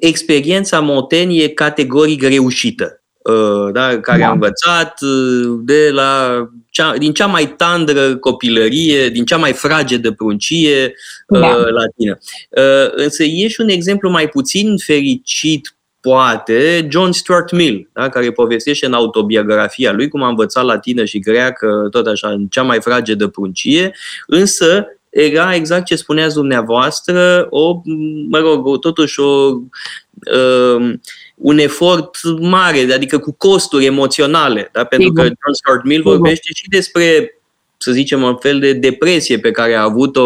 Experiența Moten e categoric reușită. Uh, da, care da. a învățat uh, de la cea, din cea mai tandră copilărie, din cea mai fragedă pruncie uh, da. latină. Însă e și un exemplu mai puțin fericit poate John Stuart Mill, da, care povestește în autobiografia lui cum a învățat latină și greacă, tot așa, în cea mai fragedă pruncie, însă era exact ce spuneați dumneavoastră, o, mă rog, totuși o, uh, un efort mare, adică cu costuri emoționale, da? pentru Sigur. că John Stuart Mill vorbește și despre să zicem, un fel de depresie pe care a avut-o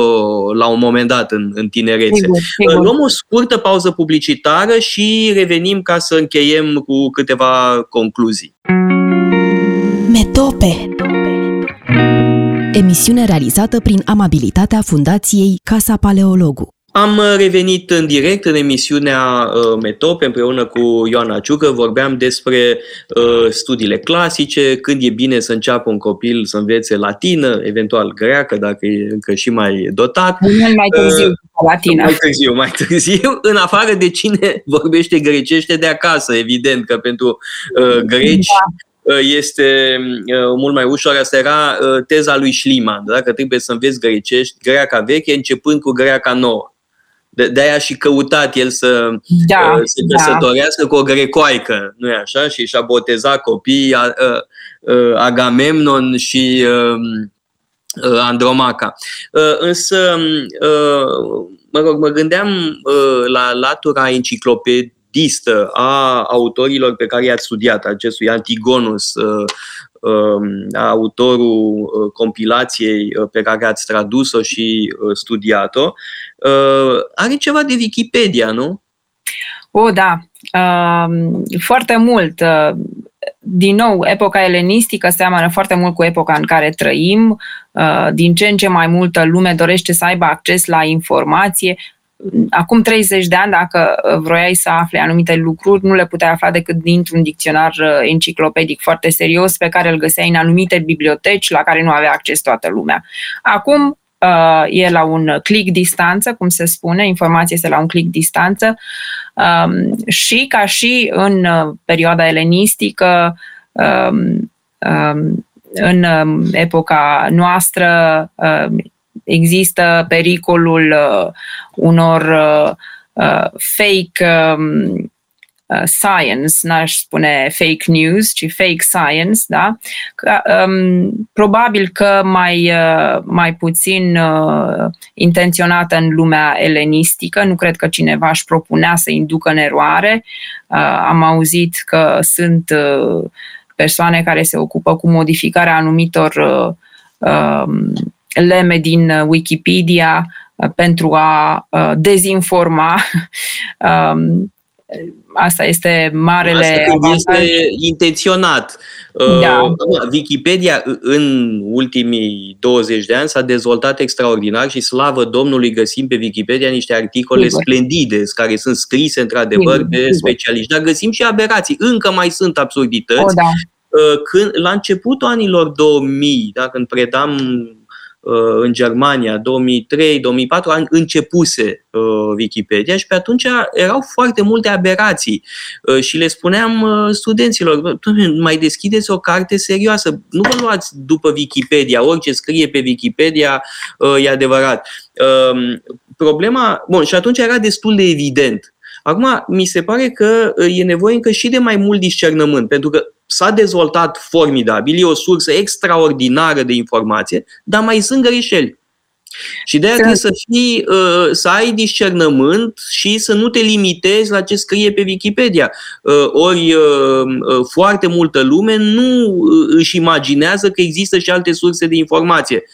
la un moment dat în, în tinerețe. Sigur, sigur. Luăm o scurtă pauză publicitară și revenim ca să încheiem cu câteva concluzii. Metope emisiune realizată prin amabilitatea Fundației Casa Paleologu. Am revenit în direct în emisiunea uh, Metop împreună cu Ioana Ciucă. Vorbeam despre uh, studiile clasice, când e bine să înceapă un copil să învețe latină, eventual greacă, dacă e încă și mai dotat. Mai târziu, uh, latină. Mai târziu, mai târziu, în afară de cine vorbește grecește de acasă, evident că pentru uh, greci da Uh, este uh, mult mai ușor. Asta era uh, teza lui Schliemann, da? că trebuie să înveți grecești, greaca veche, începând cu greaca nouă. De, de-aia și căutat el să da, se da. căsătorească da. cu o grecoaică, nu e așa? Și și-a botezat copiii Agamemnon și Andromaca. Însă, mă rog, mă gândeam la latura enciclopediei listă a autorilor pe care i-ați studiat, acestui Antigonus, uh, um, autorul uh, compilației uh, pe care ați tradus-o și studiat-o, are ceva de Wikipedia, nu? O, da, um, foarte mult. Din nou, epoca elenistică seamănă foarte mult cu epoca în care trăim. Din ce în ce mai multă lume dorește să aibă acces la informație acum 30 de ani, dacă uh, vroiai să afli anumite lucruri, nu le puteai afla decât dintr-un dicționar uh, enciclopedic foarte serios pe care îl găseai în anumite biblioteci la care nu avea acces toată lumea. Acum uh, e la un click distanță, cum se spune, informația este la un click distanță um, și ca și în perioada elenistică, um, um, în epoca noastră, există pericolul uh, unor uh, uh, fake um, uh, science, n-aș spune fake news, ci fake science, da? Că, um, probabil că mai, uh, mai puțin uh, intenționată în lumea elenistică, nu cred că cineva își propunea să inducă în eroare. Uh, am auzit că sunt uh, persoane care se ocupă cu modificarea anumitor uh, um, leme din uh, Wikipedia uh, pentru a uh, dezinforma. Um, asta este marele. Asta este intenționat. Da. Wikipedia în ultimii 20 de ani s-a dezvoltat extraordinar și slavă Domnului găsim pe Wikipedia niște articole Sigur. splendide care sunt scrise într-adevăr Sigur. de specialiști. Dar găsim și aberații. Încă mai sunt absurdități. O, da. Când, la începutul anilor 2000, da, când predam uh, în Germania, 2003-2004, începuse uh, Wikipedia și pe atunci erau foarte multe aberații. Uh, și le spuneam studenților, mai deschideți o carte serioasă, nu vă luați după Wikipedia, orice scrie pe Wikipedia e adevărat. Um, problema, bun, și atunci era destul de evident Acum, mi se pare că e nevoie încă și de mai mult discernământ, pentru că s-a dezvoltat formidabil, e o sursă extraordinară de informație, dar mai sunt greșeli. Și de aia trebuie să, fii, uh, să ai discernământ și să nu te limitezi la ce scrie pe Wikipedia. Uh, ori uh, foarte multă lume nu își imaginează că există și alte surse de informație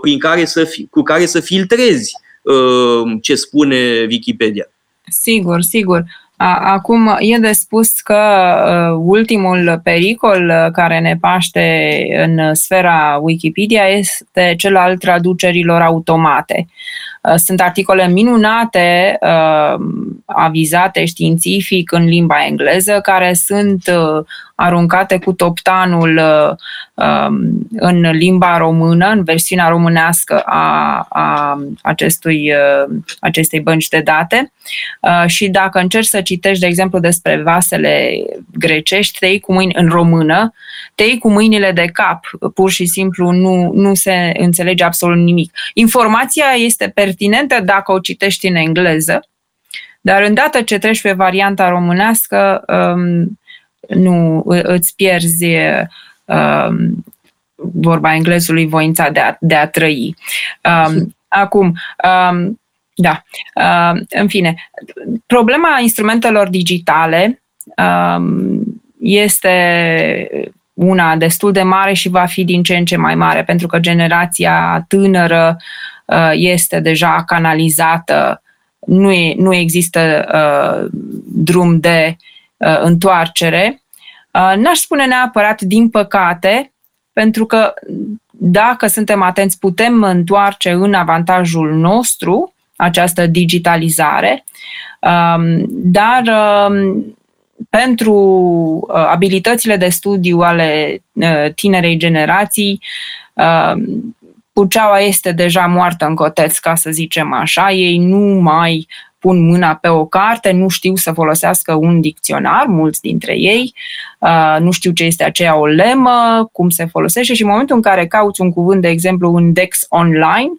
prin care să fi, cu care să filtrezi ce spune Wikipedia. Sigur, sigur. Acum, e de spus că uh, ultimul pericol uh, care ne paște în sfera Wikipedia este cel al traducerilor automate. Uh, sunt articole minunate, avizate științific în limba engleză, care sunt aruncate cu toptanul um, în limba română, în versiunea românească a, a acestui, acestei bănci de date. Și dacă încerci să citești, de exemplu, despre vasele grecești, te iei cu mâini în română, te iei cu mâinile de cap, pur și simplu nu, nu se înțelege absolut nimic. Informația este pertinentă dacă o citești în engleză, dar îndată ce treci pe varianta românească, um, nu îți pierzi um, vorba englezului voința de a, de a trăi. Um, acum, um, da, uh, în fine, problema instrumentelor digitale um, este una destul de mare și va fi din ce în ce mai mare, pentru că generația tânără uh, este deja canalizată, nu, e, nu există uh, drum de uh, întoarcere. Uh, n-aș spune neapărat din păcate, pentru că dacă suntem atenți, putem întoarce în avantajul nostru această digitalizare, um, dar um, pentru uh, abilitățile de studiu ale uh, tinerei generații, um, Puceaua este deja moartă în coteț, ca să zicem așa. Ei nu mai pun mâna pe o carte, nu știu să folosească un dicționar, mulți dintre ei, uh, nu știu ce este aceea o lemă, cum se folosește și în momentul în care cauți un cuvânt, de exemplu, în Dex online,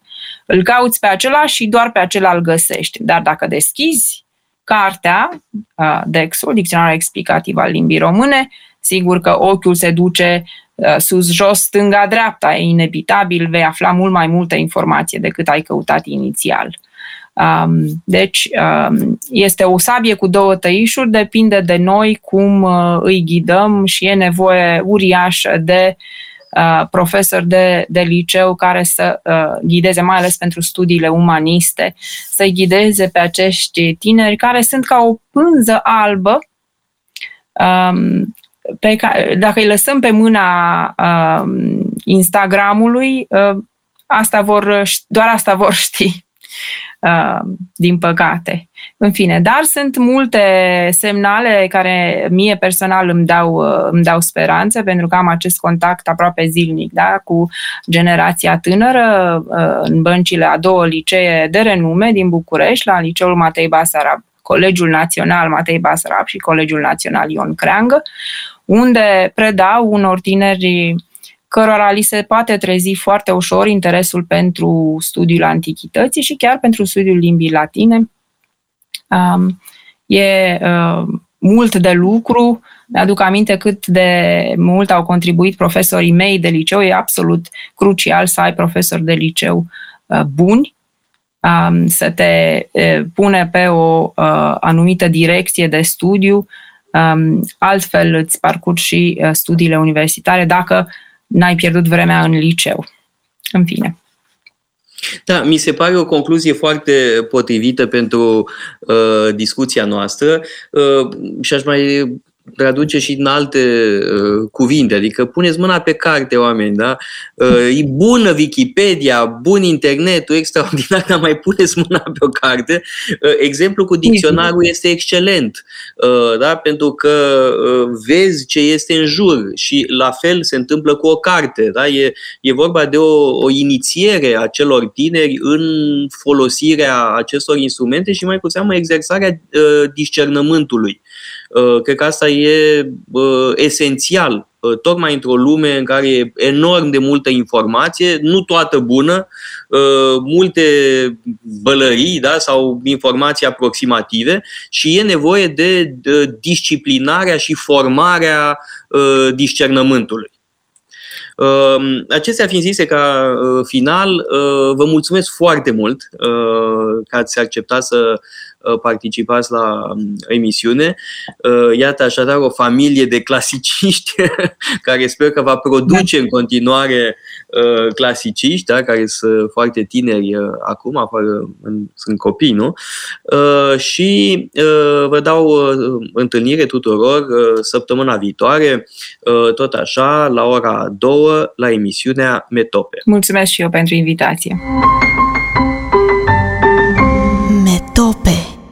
îl cauți pe acela și doar pe acela îl găsești. Dar dacă deschizi cartea, uh, Dexul, Dicționarul Explicativ al Limbii Române, sigur că ochiul se duce uh, sus, jos, stânga, dreapta. E inevitabil, vei afla mult mai multă informație decât ai căutat inițial. Um, deci, um, este o sabie cu două tăișuri, depinde de noi cum uh, îi ghidăm și e nevoie uriașă de uh, profesori de, de liceu care să uh, ghideze, mai ales pentru studiile umaniste, să ghideze pe acești tineri care sunt ca o pânză albă um, pe care, dacă îi lăsăm pe mâna uh, Instagramului, uh, asta vor, doar asta vor ști. Uh, din păcate. În fine, dar sunt multe semnale care mie personal îmi dau, uh, îmi dau speranță pentru că am acest contact aproape zilnic da, cu generația tânără uh, în băncile a două licee de renume din București, la Liceul Matei Basarab, Colegiul Național Matei Basarab și Colegiul Național Ion Creangă, unde predau unor tineri cărora li se poate trezi foarte ușor interesul pentru studiul antichității și chiar pentru studiul limbii latine. Um, e uh, mult de lucru, mi-aduc aminte cât de mult au contribuit profesorii mei de liceu, e absolut crucial să ai profesori de liceu uh, buni, um, să te uh, pune pe o uh, anumită direcție de studiu, um, altfel îți parcurgi și uh, studiile universitare dacă n-ai pierdut vremea în liceu. În fine. Da, mi se pare o concluzie foarte potrivită pentru uh, discuția noastră uh, și aș mai traduce și în alte uh, cuvinte, adică puneți mâna pe carte, oameni, da? Uh, e bună Wikipedia, bun internetul, extraordinar, dar mai puneți mâna pe o carte. Uh, exemplu cu dicționarul este excelent, uh, da? Pentru că uh, vezi ce este în jur și la fel se întâmplă cu o carte, da? E, e vorba de o, o inițiere a celor tineri în folosirea acestor instrumente și mai cu seamă exersarea uh, discernământului. Uh, cred că asta e uh, esențial, uh, tocmai într-o lume în care e enorm de multă informație, nu toată bună, multe bălării da, sau informații aproximative și e nevoie de disciplinarea și formarea discernământului. Acestea fiind zise ca final, vă mulțumesc foarte mult că ați acceptat să Uh, participați la um, emisiune. Uh, iată așadar o familie de clasiciști care sper că va produce în continuare uh, clasiciști, da, care sunt foarte tineri acum, sunt copii, nu? Și vă dau întâlnire tuturor săptămâna viitoare, tot așa, la ora 2, la emisiunea Metope. Mulțumesc și eu pentru invitație.